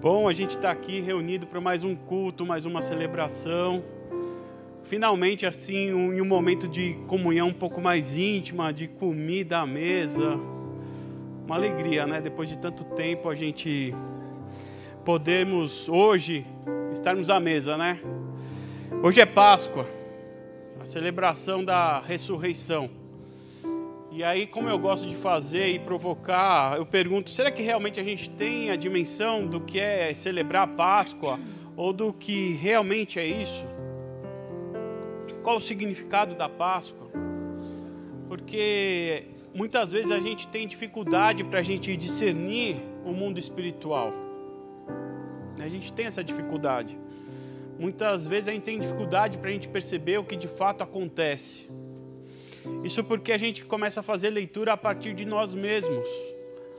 Bom, a gente está aqui reunido para mais um culto, mais uma celebração. Finalmente, assim, um, em um momento de comunhão um pouco mais íntima, de comida à mesa. Uma alegria, né? Depois de tanto tempo, a gente podemos hoje estarmos à mesa, né? Hoje é Páscoa, a celebração da ressurreição. E aí, como eu gosto de fazer e provocar, eu pergunto: será que realmente a gente tem a dimensão do que é celebrar a Páscoa? Ou do que realmente é isso? Qual o significado da Páscoa? Porque muitas vezes a gente tem dificuldade para a gente discernir o mundo espiritual. A gente tem essa dificuldade. Muitas vezes a gente tem dificuldade para a gente perceber o que de fato acontece. Isso porque a gente começa a fazer leitura a partir de nós mesmos,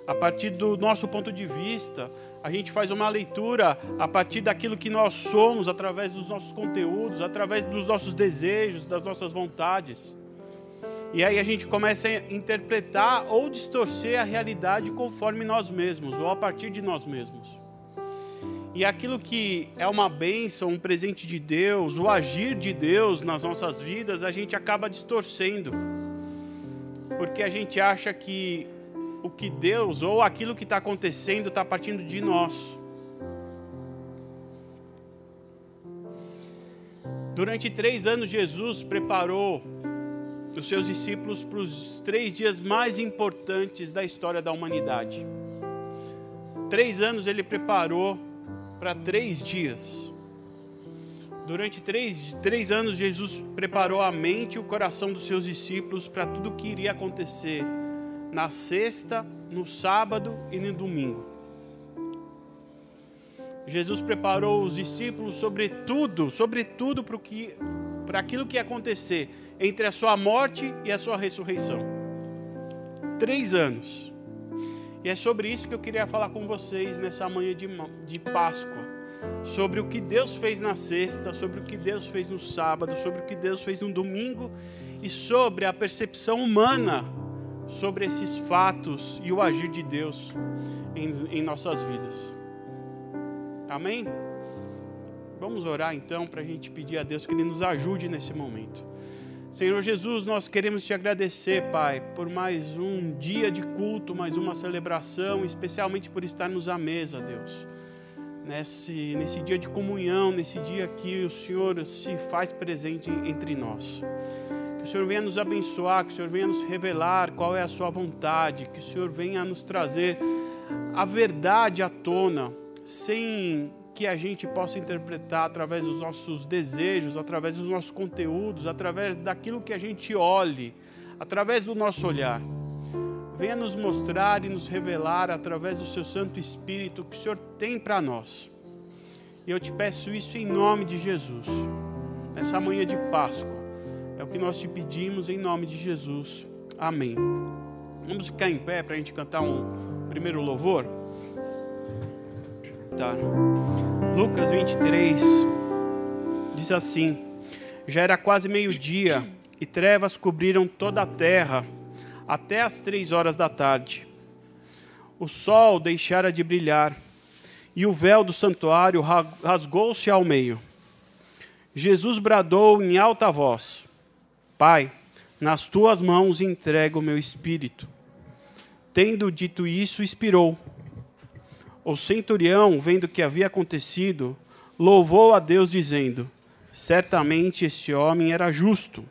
a partir do nosso ponto de vista. A gente faz uma leitura a partir daquilo que nós somos, através dos nossos conteúdos, através dos nossos desejos, das nossas vontades. E aí a gente começa a interpretar ou distorcer a realidade conforme nós mesmos, ou a partir de nós mesmos. E aquilo que é uma bênção, um presente de Deus, o agir de Deus nas nossas vidas, a gente acaba distorcendo. Porque a gente acha que o que Deus ou aquilo que está acontecendo está partindo de nós. Durante três anos, Jesus preparou os seus discípulos para os três dias mais importantes da história da humanidade. Três anos ele preparou para três dias. Durante três, três anos, Jesus preparou a mente e o coração dos seus discípulos para tudo o que iria acontecer na sexta, no sábado e no domingo. Jesus preparou os discípulos sobre tudo, sobre tudo para, que, para aquilo que ia acontecer entre a sua morte e a sua ressurreição. Três anos. E é sobre isso que eu queria falar com vocês nessa manhã de, de Páscoa. Sobre o que Deus fez na sexta, sobre o que Deus fez no sábado, sobre o que Deus fez no domingo e sobre a percepção humana sobre esses fatos e o agir de Deus em, em nossas vidas. Amém? Vamos orar então para a gente pedir a Deus que Ele nos ajude nesse momento. Senhor Jesus, nós queremos te agradecer, Pai, por mais um dia de culto, mais uma celebração, especialmente por estarmos à mesa, Deus. Nesse, nesse dia de comunhão, nesse dia que o Senhor se faz presente entre nós. Que o Senhor venha nos abençoar, que o Senhor venha nos revelar qual é a Sua vontade, que o Senhor venha nos trazer a verdade à tona, sem que a gente possa interpretar através dos nossos desejos, através dos nossos conteúdos, através daquilo que a gente olhe, através do nosso olhar. Venha nos mostrar e nos revelar através do seu Santo Espírito o que o Senhor tem para nós. E eu te peço isso em nome de Jesus, nessa manhã de Páscoa. É o que nós te pedimos em nome de Jesus. Amém. Vamos ficar em pé para a gente cantar um primeiro louvor? Tá. Lucas 23 diz assim: Já era quase meio-dia e trevas cobriram toda a terra até as três horas da tarde. O sol deixara de brilhar e o véu do santuário rasgou-se ao meio. Jesus bradou em alta voz: Pai, nas tuas mãos entrego o meu espírito. Tendo dito isso, expirou. O centurião, vendo o que havia acontecido, louvou a Deus, dizendo: Certamente este homem era justo.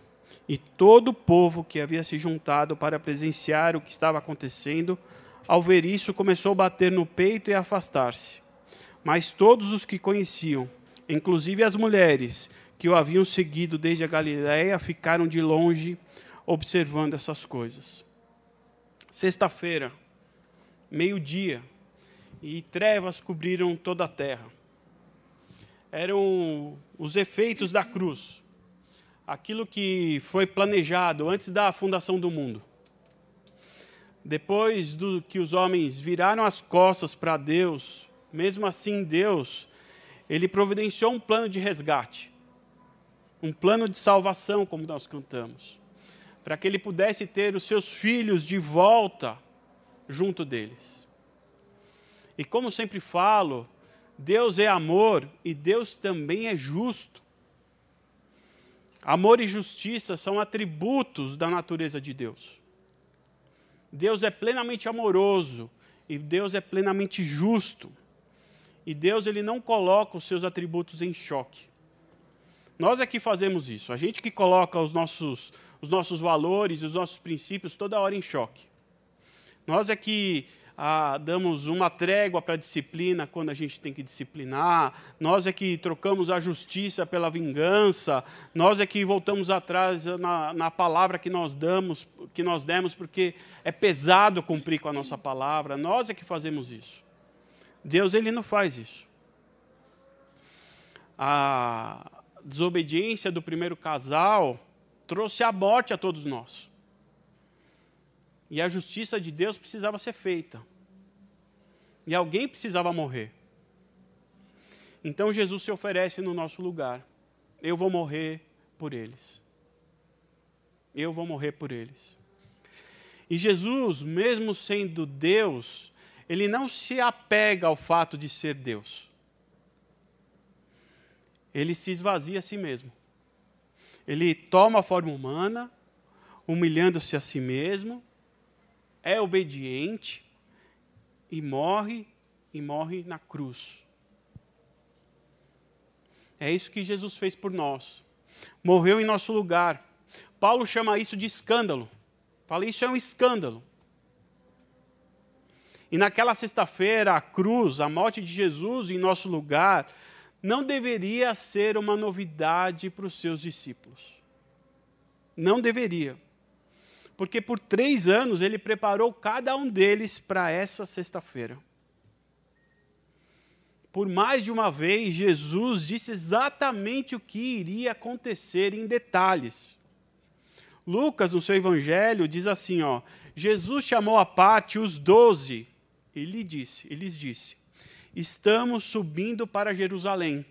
E todo o povo que havia se juntado para presenciar o que estava acontecendo, ao ver isso, começou a bater no peito e afastar-se. Mas todos os que conheciam, inclusive as mulheres que o haviam seguido desde a Galiléia, ficaram de longe observando essas coisas. Sexta-feira, meio-dia, e trevas cobriram toda a terra. Eram os efeitos da cruz, aquilo que foi planejado antes da fundação do mundo. Depois do que os homens viraram as costas para Deus, mesmo assim Deus, ele providenciou um plano de resgate, um plano de salvação, como nós cantamos, para que ele pudesse ter os seus filhos de volta junto deles. E como sempre falo, Deus é amor e Deus também é justo. Amor e justiça são atributos da natureza de Deus. Deus é plenamente amoroso e Deus é plenamente justo. E Deus ele não coloca os seus atributos em choque. Nós é que fazemos isso. A gente que coloca os nossos, os nossos valores, os nossos princípios toda hora em choque. Nós é que ah, damos uma trégua para a disciplina quando a gente tem que disciplinar, nós é que trocamos a justiça pela vingança, nós é que voltamos atrás na, na palavra que nós damos, que nós demos, porque é pesado cumprir com a nossa palavra, nós é que fazemos isso. Deus ele não faz isso. A desobediência do primeiro casal trouxe a morte a todos nós. E a justiça de Deus precisava ser feita. E alguém precisava morrer. Então Jesus se oferece no nosso lugar. Eu vou morrer por eles. Eu vou morrer por eles. E Jesus, mesmo sendo Deus, ele não se apega ao fato de ser Deus. Ele se esvazia a si mesmo. Ele toma a forma humana, humilhando-se a si mesmo, é obediente e morre e morre na cruz. É isso que Jesus fez por nós. Morreu em nosso lugar. Paulo chama isso de escândalo. Fala, isso é um escândalo. E naquela sexta-feira, a cruz, a morte de Jesus em nosso lugar, não deveria ser uma novidade para os seus discípulos. Não deveria porque por três anos ele preparou cada um deles para essa sexta-feira. Por mais de uma vez, Jesus disse exatamente o que iria acontecer em detalhes. Lucas, no seu evangelho, diz assim: ó, Jesus chamou à parte os doze e lhe disse, e lhes disse: Estamos subindo para Jerusalém.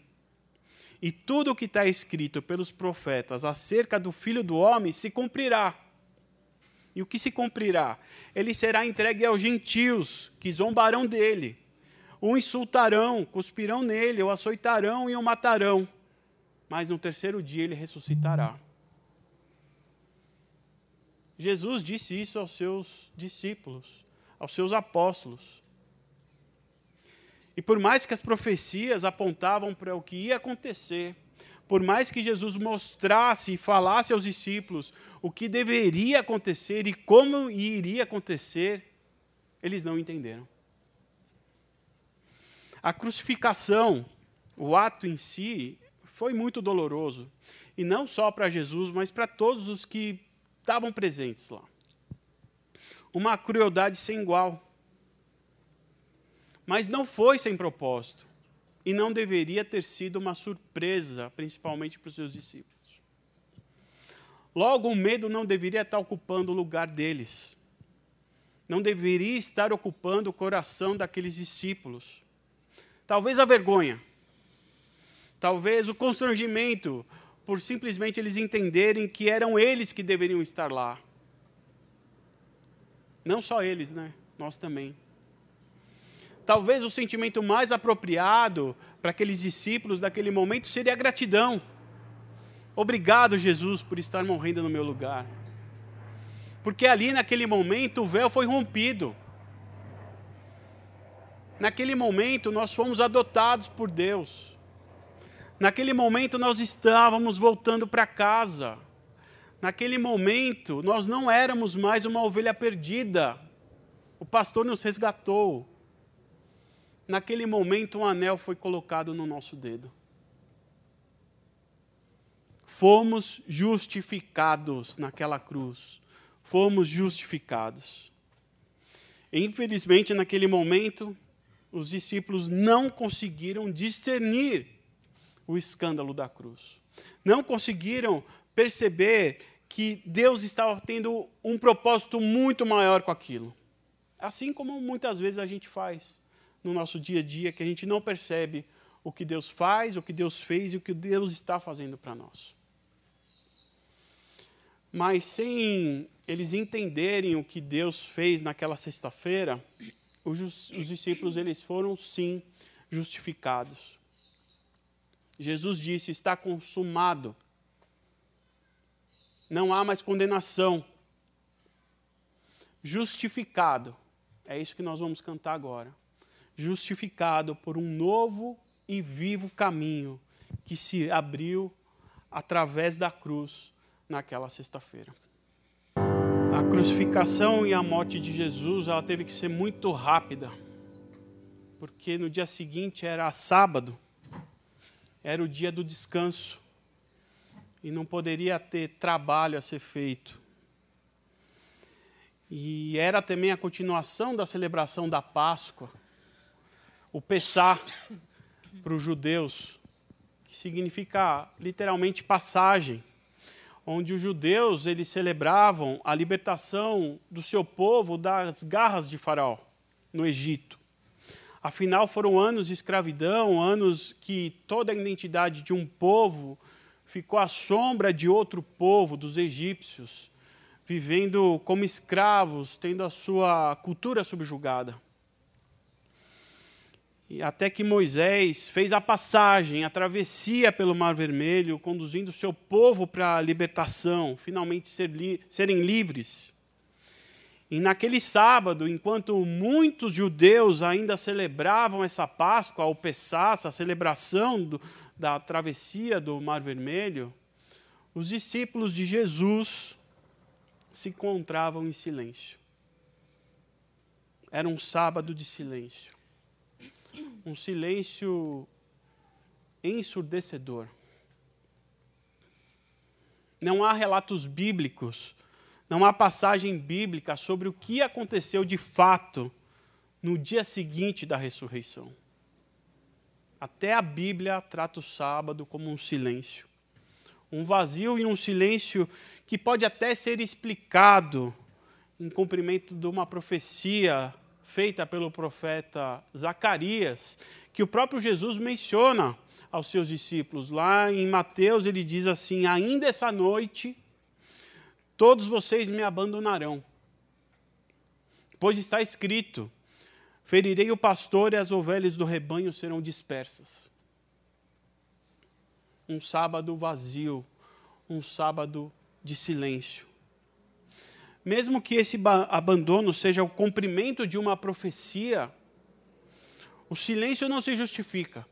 E tudo o que está escrito pelos profetas acerca do filho do homem se cumprirá. E o que se cumprirá? Ele será entregue aos gentios, que zombarão dele. O insultarão, cuspirão nele, o açoitarão e o matarão. Mas no terceiro dia ele ressuscitará. Jesus disse isso aos seus discípulos, aos seus apóstolos. E por mais que as profecias apontavam para o que ia acontecer, por mais que Jesus mostrasse e falasse aos discípulos o que deveria acontecer e como iria acontecer, eles não entenderam. A crucificação, o ato em si, foi muito doloroso. E não só para Jesus, mas para todos os que estavam presentes lá. Uma crueldade sem igual. Mas não foi sem propósito e não deveria ter sido uma surpresa, principalmente para os seus discípulos. Logo, o medo não deveria estar ocupando o lugar deles. Não deveria estar ocupando o coração daqueles discípulos. Talvez a vergonha. Talvez o constrangimento por simplesmente eles entenderem que eram eles que deveriam estar lá. Não só eles, né? Nós também. Talvez o sentimento mais apropriado para aqueles discípulos daquele momento seria a gratidão. Obrigado, Jesus, por estar morrendo no meu lugar. Porque ali naquele momento o véu foi rompido. Naquele momento nós fomos adotados por Deus. Naquele momento nós estávamos voltando para casa. Naquele momento nós não éramos mais uma ovelha perdida. O pastor nos resgatou naquele momento um anel foi colocado no nosso dedo. Fomos justificados naquela cruz. Fomos justificados. Infelizmente, naquele momento, os discípulos não conseguiram discernir o escândalo da cruz. Não conseguiram perceber que Deus estava tendo um propósito muito maior com aquilo. Assim como muitas vezes a gente faz no nosso dia a dia que a gente não percebe o que Deus faz, o que Deus fez e o que Deus está fazendo para nós. Mas sem eles entenderem o que Deus fez naquela sexta-feira, os, os discípulos eles foram sim justificados. Jesus disse: está consumado. Não há mais condenação. Justificado. É isso que nós vamos cantar agora. Justificado por um novo e vivo caminho que se abriu através da cruz naquela sexta-feira. A crucificação e a morte de Jesus, ela teve que ser muito rápida, porque no dia seguinte era sábado, era o dia do descanso, e não poderia ter trabalho a ser feito. E era também a continuação da celebração da Páscoa, o Pessá para os judeus, que significa literalmente passagem onde os judeus eles celebravam a libertação do seu povo das garras de Faraó no Egito. Afinal, foram anos de escravidão, anos que toda a identidade de um povo ficou à sombra de outro povo, dos egípcios, vivendo como escravos, tendo a sua cultura subjugada. E até que Moisés fez a passagem, a travessia pelo Mar Vermelho, conduzindo o seu povo para a libertação, finalmente ser li serem livres. E naquele sábado, enquanto muitos judeus ainda celebravam essa Páscoa, o Pessá, a celebração do, da travessia do Mar Vermelho, os discípulos de Jesus se encontravam em silêncio. Era um sábado de silêncio um silêncio ensurdecedor. Não há relatos bíblicos, não há passagem bíblica sobre o que aconteceu de fato no dia seguinte da ressurreição. Até a Bíblia trata o sábado como um silêncio. Um vazio e um silêncio que pode até ser explicado em cumprimento de uma profecia feita pelo profeta Zacarias, que o próprio Jesus menciona aos seus discípulos. Lá em Mateus ele diz assim: Ainda essa noite todos vocês me abandonarão. Pois está escrito: Ferirei o pastor e as ovelhas do rebanho serão dispersas. Um sábado vazio, um sábado de silêncio mesmo que esse abandono seja o cumprimento de uma profecia, o silêncio não se justifica,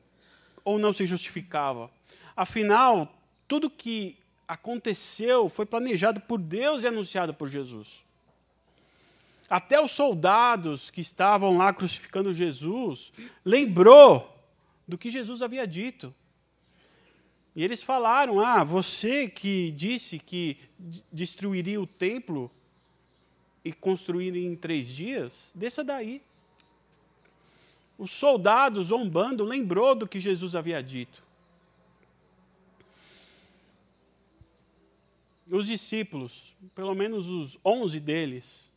ou não se justificava. Afinal, tudo que aconteceu foi planejado por Deus e anunciado por Jesus. Até os soldados que estavam lá crucificando Jesus lembrou do que Jesus havia dito. E eles falaram: Ah, você que disse que destruiria o templo, e construir em três dias, desça daí. Os soldados, zombando, lembrou do que Jesus havia dito. Os discípulos, pelo menos os onze deles,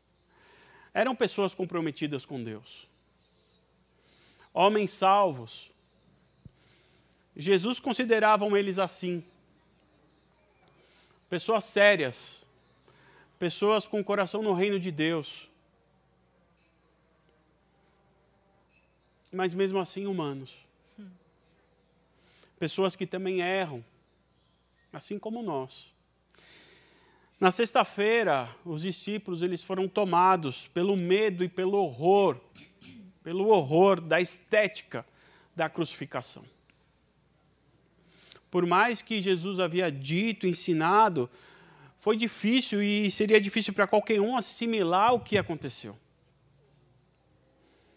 eram pessoas comprometidas com Deus. Homens salvos. Jesus consideravam eles assim. Pessoas sérias, pessoas com o coração no reino de Deus, mas mesmo assim humanos. Pessoas que também erram, assim como nós. Na sexta-feira, os discípulos eles foram tomados pelo medo e pelo horror, pelo horror da estética da crucificação. Por mais que Jesus havia dito, ensinado foi difícil e seria difícil para qualquer um assimilar o que aconteceu.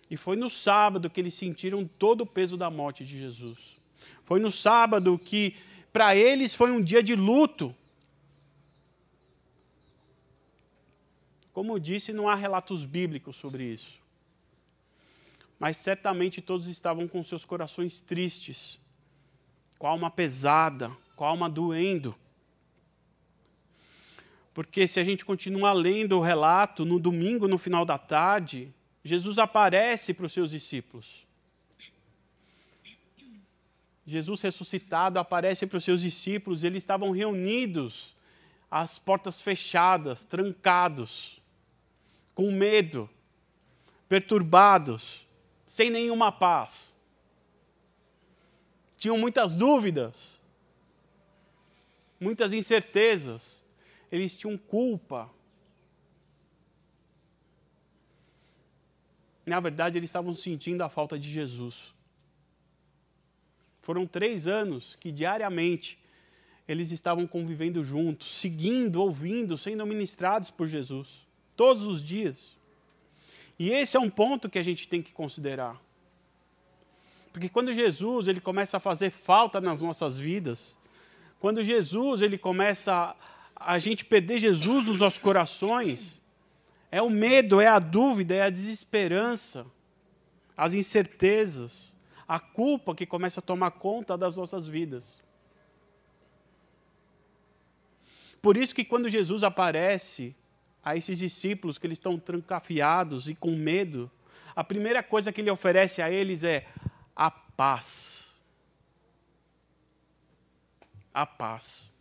E foi no sábado que eles sentiram todo o peso da morte de Jesus. Foi no sábado que, para eles, foi um dia de luto. Como eu disse, não há relatos bíblicos sobre isso. Mas certamente todos estavam com seus corações tristes, com a alma pesada, com a alma doendo. Porque se a gente continua lendo o relato, no domingo, no final da tarde, Jesus aparece para os seus discípulos. Jesus ressuscitado aparece para os seus discípulos, eles estavam reunidos, as portas fechadas, trancados, com medo, perturbados, sem nenhuma paz. tinham muitas dúvidas, muitas incertezas, eles tinham culpa. Na verdade, eles estavam sentindo a falta de Jesus. Foram três anos que diariamente eles estavam convivendo juntos, seguindo, ouvindo, sendo ministrados por Jesus, todos os dias. E esse é um ponto que a gente tem que considerar. Porque quando Jesus ele começa a fazer falta nas nossas vidas, quando Jesus ele começa a, gente perder Jesus nos nossos corações, é o medo, é a dúvida, é a desesperança, as incertezas, a culpa que começa a tomar conta das nossas vidas. Por isso que quando Jesus aparece a esses discípulos que eles estão trancafiados e com medo, a primeira coisa que ele oferece a eles é a paz. A paz.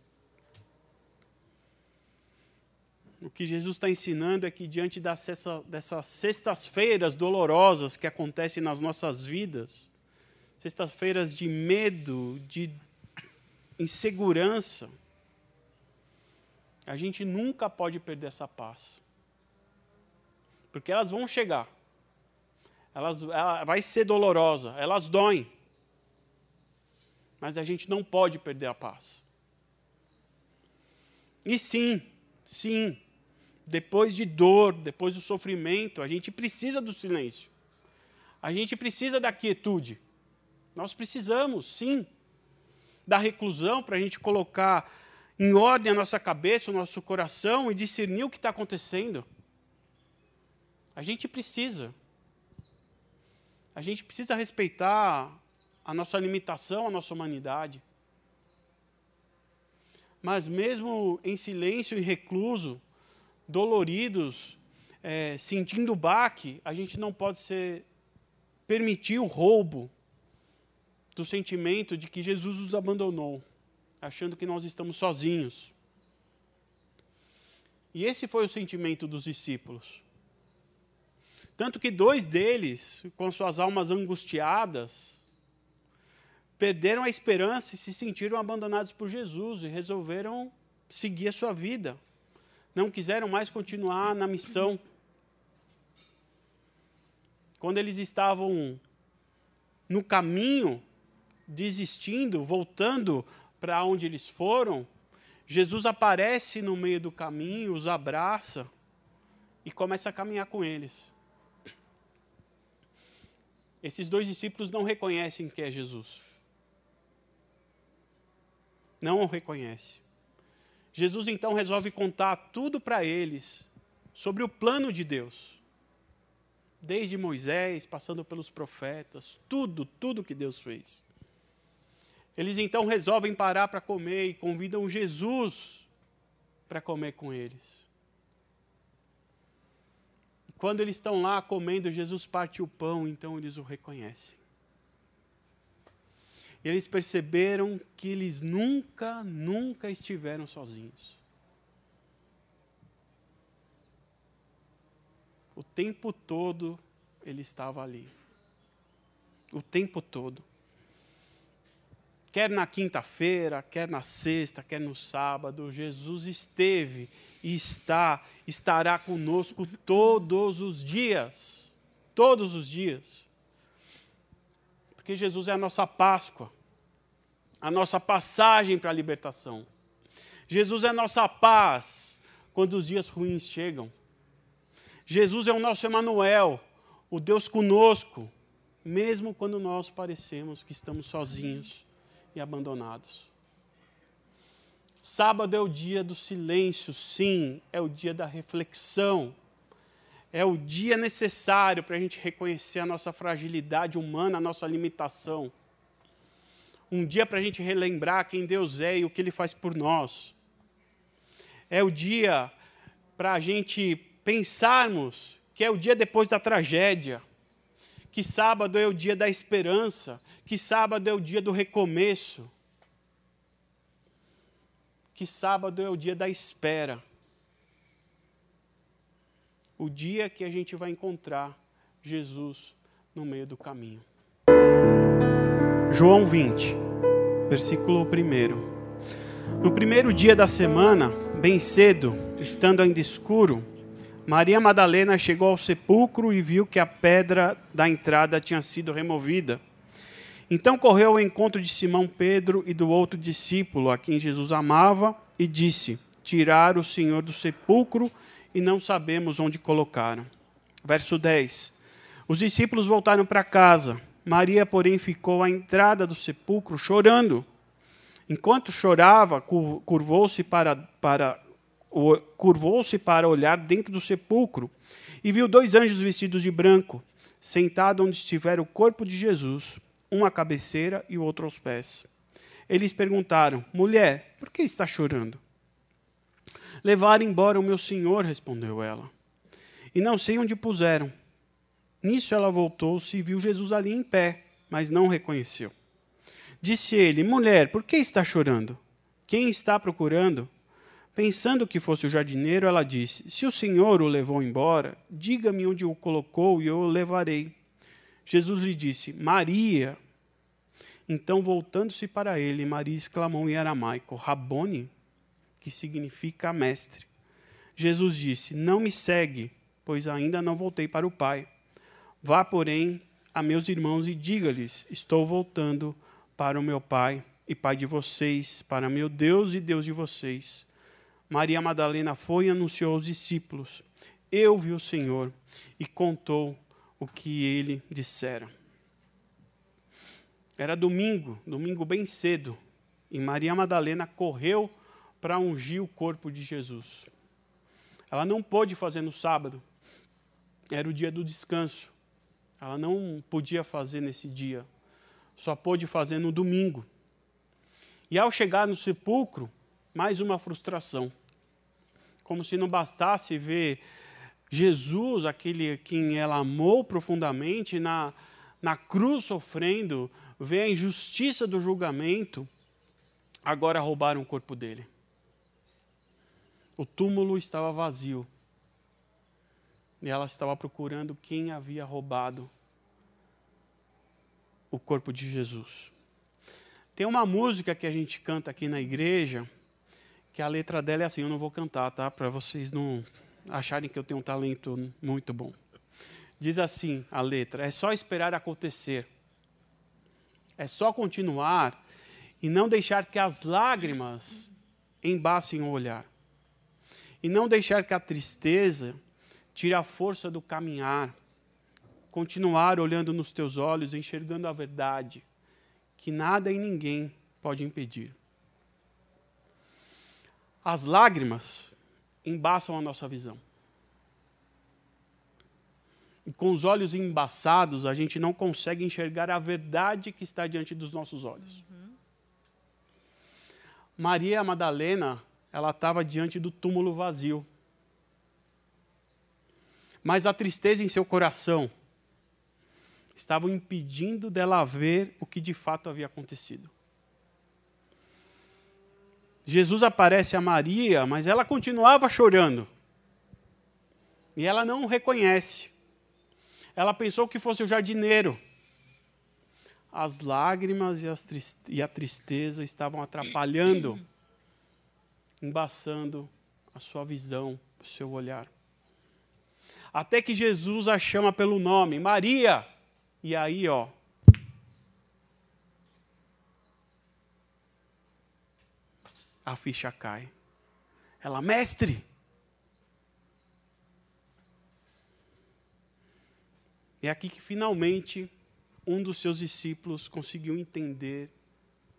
O que Jesus está ensinando é que, diante dessas, dessas sextas-feiras dolorosas que acontecem nas nossas vidas, sextas-feiras de medo, de insegurança, a gente nunca pode perder essa paz. Porque elas vão chegar. Elas, ela vai ser dolorosa, elas doem. Mas a gente não pode perder a paz. E sim, sim, depois de dor, depois do sofrimento, a gente precisa do silêncio. A gente precisa da quietude. Nós precisamos, sim, da reclusão para a gente colocar em ordem a nossa cabeça, o nosso coração e discernir o que está acontecendo. A gente precisa. A gente precisa respeitar a nossa limitação, a nossa humanidade. Mas mesmo em silêncio e recluso, doloridos, é, sentindo o baque, a gente não pode ser, permitir o roubo do sentimento de que Jesus nos abandonou achando que nós estamos sozinhos. E esse foi o sentimento dos discípulos. Tanto que dois deles, com suas almas angustiadas, perderam a esperança e se sentiram abandonados por Jesus e resolveram seguir a sua vida. Não quiseram mais continuar na missão. Quando eles estavam no caminho, desistindo, voltando para onde eles foram, Jesus aparece no meio do caminho, os abraça e começa a caminhar com eles. Esses dois discípulos não reconhecem que é Jesus. Não o reconhece. Jesus então resolve contar tudo para eles sobre o plano de Deus. Desde Moisés, passando pelos profetas, tudo, tudo que Deus fez. Eles então resolvem parar para comer e convidam Jesus para comer com eles. Quando eles estão lá comendo, Jesus parte o pão, então eles o reconhecem. E eles perceberam que eles nunca, nunca estiveram sozinhos. O tempo todo ele estava ali. O tempo todo quer na quinta-feira, quer na sexta, quer no sábado, Jesus esteve e está, estará conosco todos os dias. Todos os dias. Porque Jesus é a nossa Páscoa, a nossa passagem para a libertação. Jesus é a nossa paz quando os dias ruins chegam. Jesus é o nosso Emanuel, o Deus conosco, mesmo quando nós parecemos que estamos sozinhos e abandonados. Sábado é o dia do silêncio, sim, é o dia da reflexão. É o dia necessário para a gente reconhecer a nossa fragilidade humana, a nossa limitação. Um dia para a gente relembrar quem Deus é e o que Ele faz por nós. É o dia para a gente pensarmos que é o dia depois da tragédia, que sábado é o dia da esperança, que sábado é o dia do recomeço, que sábado é o dia da espera, o dia que a gente vai encontrar Jesus no meio do caminho. João 20. versículo 1. No primeiro dia da semana, bem cedo, estando ainda escuro, Maria Madalena chegou ao sepulcro e viu que a pedra da entrada tinha sido removida. Então correu ao encontro de Simão Pedro e do outro discípulo, a quem Jesus amava, e disse: Tiraram o Senhor do sepulcro e não sabemos onde colocaram. Verso 10. Os discípulos voltaram para casa. Maria, porém, ficou à entrada do sepulcro chorando. Enquanto chorava, curvou-se para, para curvou-se para olhar dentro do sepulcro e viu dois anjos vestidos de branco, sentados onde estivera o corpo de Jesus, um à cabeceira e o outro aos pés. Eles perguntaram: Mulher, por que está chorando? Levaram embora o meu senhor, respondeu ela, e não sei onde puseram. Nisso ela voltou-se e viu Jesus ali em pé, mas não reconheceu. Disse ele: Mulher, por que está chorando? Quem está procurando? Pensando que fosse o jardineiro, ela disse: Se o Senhor o levou embora, diga-me onde o colocou e eu o levarei. Jesus lhe disse: Maria. Então, voltando-se para ele, Maria exclamou em aramaico: Rabone, que significa mestre. Jesus disse: Não me segue, pois ainda não voltei para o Pai. Vá, porém, a meus irmãos e diga-lhes: Estou voltando para o meu Pai e Pai de vocês, para meu Deus e Deus de vocês. Maria Madalena foi e anunciou aos discípulos: Eu vi o Senhor e contou o que ele dissera. Era domingo, domingo bem cedo, e Maria Madalena correu para ungir o corpo de Jesus. Ela não pôde fazer no sábado, era o dia do descanso. Ela não podia fazer nesse dia, só pôde fazer no domingo. E ao chegar no sepulcro, mais uma frustração como se não bastasse ver Jesus, aquele quem ela amou profundamente, na, na cruz sofrendo, ver a injustiça do julgamento, agora roubaram o corpo dele. O túmulo estava vazio. E ela estava procurando quem havia roubado o corpo de Jesus. Tem uma música que a gente canta aqui na igreja, que a letra dela é assim, eu não vou cantar, tá? Para vocês não acharem que eu tenho um talento muito bom. Diz assim a letra: é só esperar acontecer. É só continuar e não deixar que as lágrimas embacem o olhar. E não deixar que a tristeza tire a força do caminhar. Continuar olhando nos teus olhos, enxergando a verdade, que nada e ninguém pode impedir. As lágrimas embaçam a nossa visão. E com os olhos embaçados, a gente não consegue enxergar a verdade que está diante dos nossos olhos. Uhum. Maria Madalena, ela estava diante do túmulo vazio. Mas a tristeza em seu coração estava impedindo dela ver o que de fato havia acontecido. Jesus aparece a Maria, mas ela continuava chorando. E ela não o reconhece. Ela pensou que fosse o jardineiro. As lágrimas e, a tristeza estavam atrapalhando, embaçando a sua visão, o seu olhar. Até que Jesus a chama pelo nome, Maria. E aí, ó, a ficha cai. Ela, mestre. É aqui que finalmente um dos seus discípulos conseguiu entender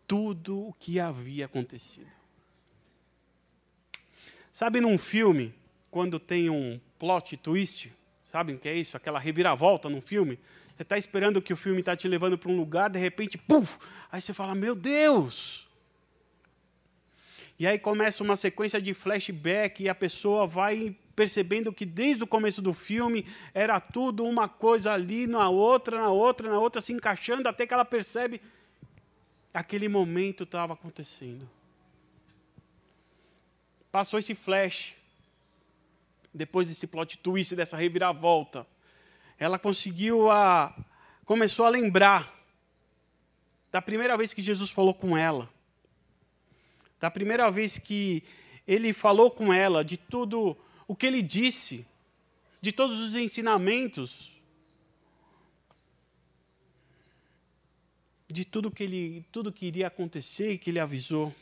tudo o que havia acontecido. Sabe num filme, quando tem um plot twist, sabem o que é isso? Aquela reviravolta num filme? Você está esperando que o filme está te levando para um lugar, de repente, puf! Aí você fala, meu Deus! E aí começa uma sequência de flashback e a pessoa vai percebendo que desde o começo do filme era tudo uma coisa ali, na outra, na outra, na outra, se encaixando, até que ela percebe aquele momento estava acontecendo. Passou esse flash, depois desse plot twist, dessa reviravolta, ela conseguiu a, começou a lembrar da primeira vez que Jesus falou com ela, da primeira vez que ele falou com ela, de tudo o que ele disse, de todos os ensinamentos, de tudo que ele, tudo que iria acontecer e que ele avisou.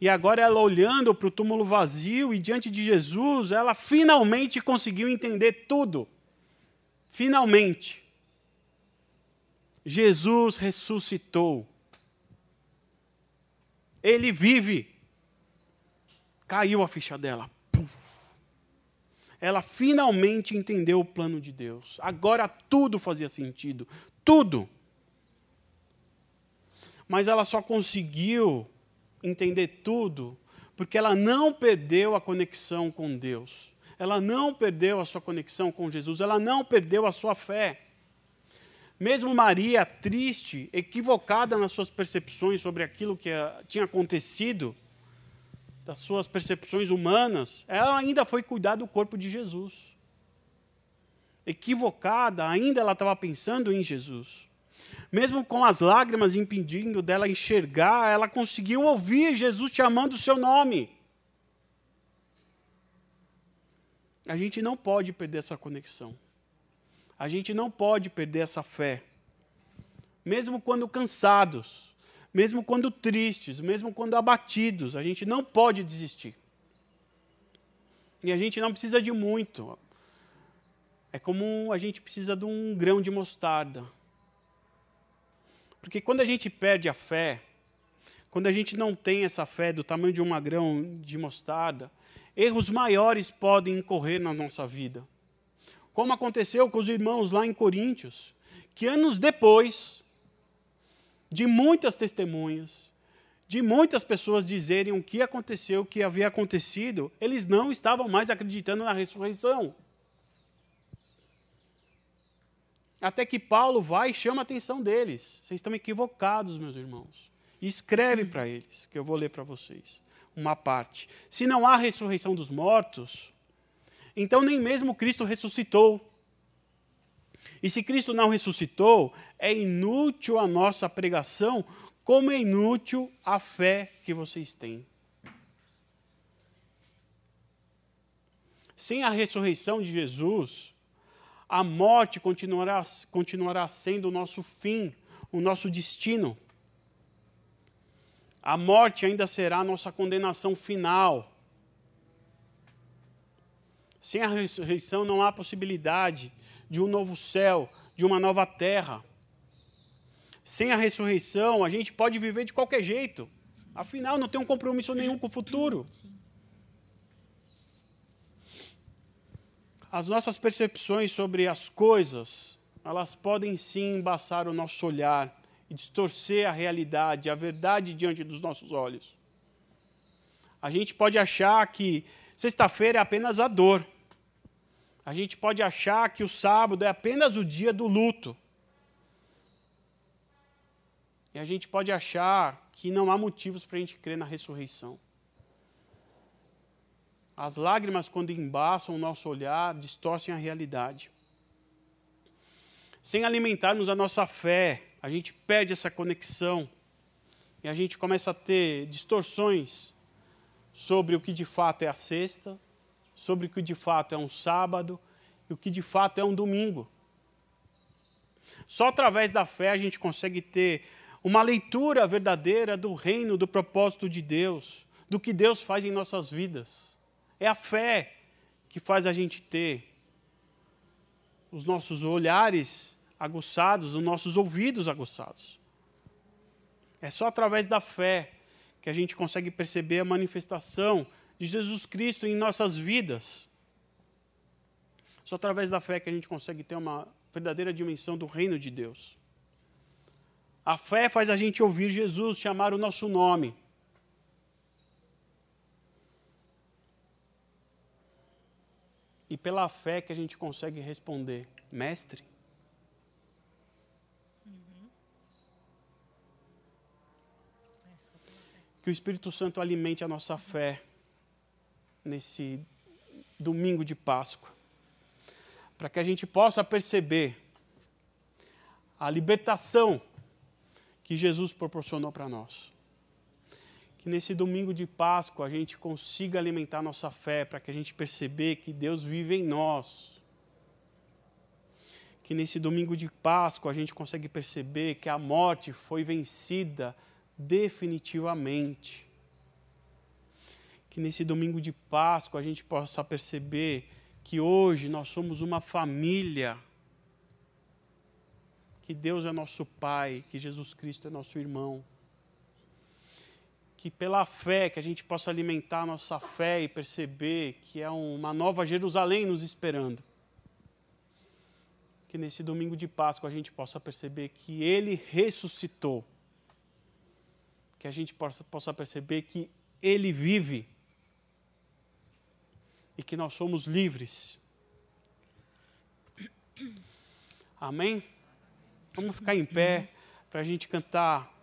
E agora ela olhando para o túmulo vazio e diante de Jesus, ela finalmente conseguiu entender tudo. Finalmente. Jesus ressuscitou. Ele vive. Caiu a ficha dela. Puf. Ela finalmente entendeu o plano de Deus. Agora tudo fazia sentido. Tudo. Mas ela só conseguiu entender tudo porque ela não perdeu a conexão com Deus. Ela não perdeu a sua conexão com Jesus. Ela não perdeu a sua fé. Mesmo Maria, triste, equivocada nas suas percepções sobre aquilo que eh, tinha acontecido, das suas percepções humanas, ela ainda foi cuidar do corpo de Jesus. Equivocada, ainda ela estava pensando em Jesus. Mesmo com as lágrimas impedindo dela enxergar, ela conseguiu ouvir Jesus chamando o seu nome. A gente não pode perder essa conexão. A gente não pode perder essa fé. Mesmo quando cansados, mesmo quando tristes, mesmo quando abatidos, a gente não pode desistir. E a gente não precisa de muito. É como a gente precisa de um grão de mostarda. Porque quando a gente perde a fé, quando a gente não tem essa fé do tamanho de uma grão de mostarda, erros maiores podem incorrer na nossa vida como aconteceu com os irmãos lá em Coríntios, que anos depois, de muitas testemunhas, de muitas pessoas dizerem o que aconteceu, o que havia acontecido, eles não estavam mais acreditando na ressurreição. Até que Paulo vai e chama a atenção deles. Vocês estão equivocados, meus irmãos. Escreve para eles, que eu vou ler para vocês, uma parte. Se não há ressurreição dos mortos, então nem mesmo Cristo ressuscitou. E se Cristo não ressuscitou, é inútil a nossa pregação, como é inútil a fé que vocês têm. Sem a ressurreição de Jesus, a morte continuará, continuará sendo o nosso fim, o nosso destino. A morte ainda será a nossa condenação final. Sem a ressurreição não há possibilidade de um novo céu, de uma nova terra. Sem a ressurreição, a gente pode viver de qualquer jeito. Afinal, não tem um compromisso nenhum com o futuro. As nossas percepções sobre as coisas, elas podem sim embaçar o nosso olhar e distorcer a realidade, a verdade diante dos nossos olhos. A gente pode achar que sexta-feira é apenas a dor a gente pode achar que o sábado é apenas o dia do luto. E a gente pode achar que não há motivos para a gente crer na ressurreição. As lágrimas, quando embaçam o nosso olhar, distorcem a realidade. Sem alimentarmos a nossa fé, a gente perde essa conexão e a gente começa a ter distorções sobre o que de fato é a sexta, sobre o que de fato é um sábado e o que de fato é um domingo. Só através da fé a gente consegue ter uma leitura verdadeira do reino, do propósito de Deus, do que Deus faz em nossas vidas. É a fé que faz a gente ter os nossos olhares aguçados, os nossos ouvidos aguçados. É só através da fé que a gente consegue perceber a manifestação de Jesus Cristo em nossas vidas. Só através da fé que a gente consegue ter uma verdadeira dimensão do reino de Deus. A fé faz a gente ouvir Jesus chamar o nosso nome. E pela fé que a gente consegue responder, mestre. Que o Espírito Santo alimente a nossa fé nesse domingo de Páscoa, para que a gente possa perceber a libertação que Jesus proporcionou para nós. Que nesse domingo de Páscoa a gente consiga alimentar nossa fé para que a gente perceber que Deus vive em nós. Que nesse domingo de Páscoa a gente consegue perceber que a morte foi vencida definitivamente. Que nesse domingo de Páscoa a gente possa perceber que hoje nós somos uma família que Deus é nosso Pai, que Jesus Cristo é nosso irmão. Que pela fé, que a gente possa alimentar a nossa fé e perceber que é uma nova Jerusalém nos esperando. Que nesse domingo de Páscoa a gente possa perceber que Ele ressuscitou. Que a gente possa, possa perceber que Ele vive. E que nós somos livres. Amém? Vamos ficar em pé para a gente cantar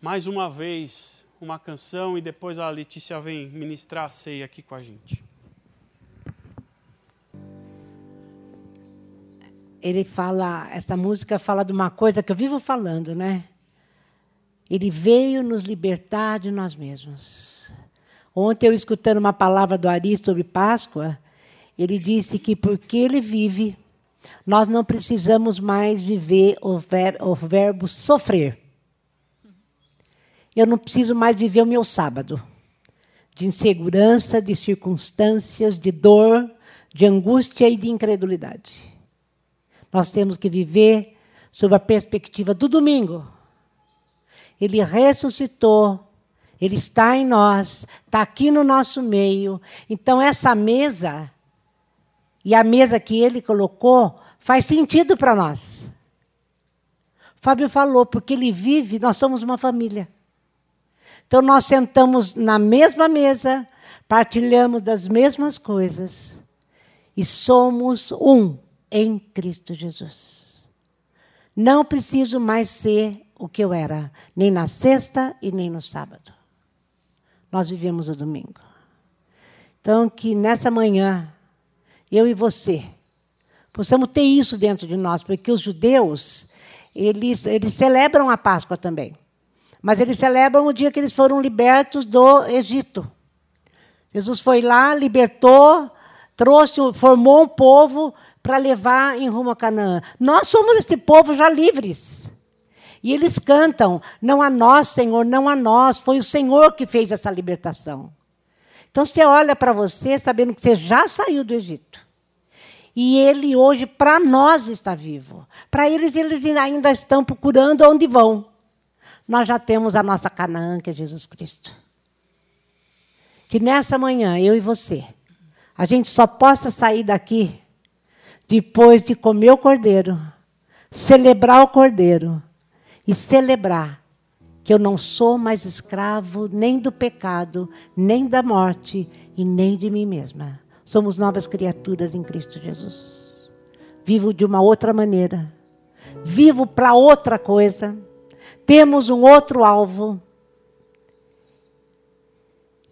mais uma vez uma canção e depois a Letícia vem ministrar a ceia aqui com a gente. Ele fala, essa música fala de uma coisa que eu vivo falando, né? Ele veio nos libertar de nós mesmos. Ontem eu escutando uma palavra do Ari sobre Páscoa, ele disse que porque ele vive, nós não precisamos mais viver o, ver, o verbo sofrer. Eu não preciso mais viver o meu sábado de insegurança, de circunstâncias, de dor, de angústia e de incredulidade. Nós temos que viver sob a perspectiva do domingo. Ele ressuscitou, ele está em nós, está aqui no nosso meio. Então, essa mesa e a mesa que ele colocou faz sentido para nós. Fábio falou, porque ele vive, nós somos uma família. Então nós sentamos na mesma mesa, partilhamos das mesmas coisas e somos um em Cristo Jesus. Não preciso mais ser o que eu era, nem na sexta e nem no sábado. Nós vivemos o domingo. Então, que nessa manhã eu e você, possamos ter isso dentro de nós, porque os judeus, eles, eles celebram a Páscoa também. Mas eles celebram o dia que eles foram libertos do Egito. Jesus foi lá, libertou, trouxe, formou um povo para levar em rumo a Canaã. Nós somos esse povo já livres. E eles cantam: Não a nós, Senhor, não a nós, foi o Senhor que fez essa libertação. Então você olha para você sabendo que você já saiu do Egito. E ele hoje, para nós, está vivo. Para eles, eles ainda estão procurando onde vão. Nós já temos a nossa Canaã, que é Jesus Cristo. Que nessa manhã, eu e você, a gente só possa sair daqui depois de comer o cordeiro, celebrar o cordeiro e celebrar que eu não sou mais escravo nem do pecado, nem da morte e nem de mim mesma. Somos novas criaturas em Cristo Jesus. Vivo de uma outra maneira. Vivo para outra coisa. Temos um outro alvo.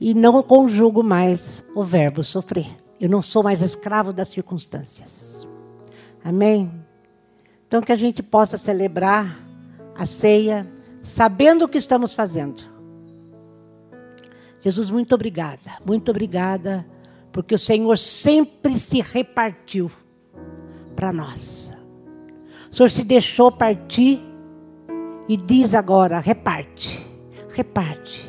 E não conjugo mais o verbo sofrer. Eu não sou mais escravo das circunstâncias. Amém? Então que a gente possa celebrar a ceia sabendo o que estamos fazendo. Jesus, muito obrigada, muito obrigada, porque o Senhor sempre se repartiu para nós. O Senhor se deixou partir e diz agora: reparte, reparte.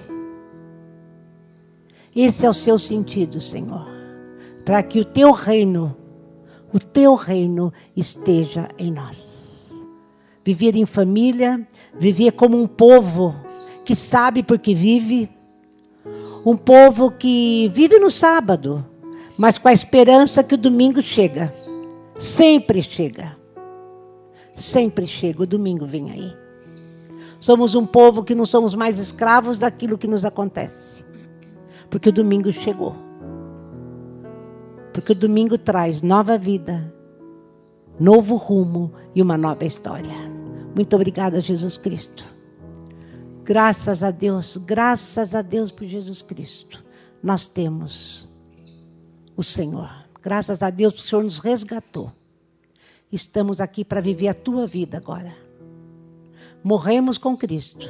Esse é o seu sentido, Senhor, para que o teu reino, o teu reino esteja em nós. Viver em família, Vivia como um povo que sabe porque vive. Um povo que vive no sábado, mas com a esperança que o domingo chega. Sempre chega. Sempre chega. O domingo vem aí. Somos um povo que não somos mais escravos daquilo que nos acontece. Porque o domingo chegou. Porque o domingo traz nova vida, novo rumo e uma nova história. Muito obrigada, Jesus Cristo. Graças a Deus, graças a Deus por Jesus Cristo. Nós temos o Senhor. Graças a Deus, o Senhor nos resgatou. Estamos aqui para viver a tua vida agora. Morremos com Cristo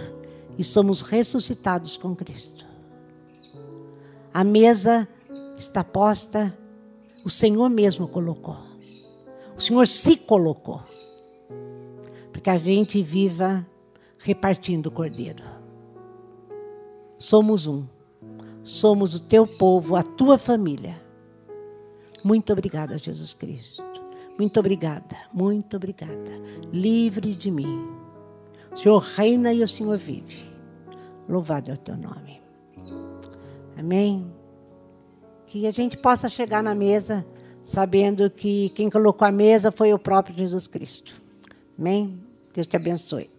e somos ressuscitados com Cristo. A mesa está posta, o Senhor mesmo colocou. O Senhor se colocou. Para que a gente viva repartindo o cordeiro. Somos um. Somos o teu povo, a tua família. Muito obrigada, Jesus Cristo. Muito obrigada, muito obrigada. Livre de mim. O Senhor reina e o Senhor vive. Louvado é o teu nome. Amém. Que a gente possa chegar na mesa sabendo que quem colocou a mesa foi o próprio Jesus Cristo. Amém? Deus te abençoe.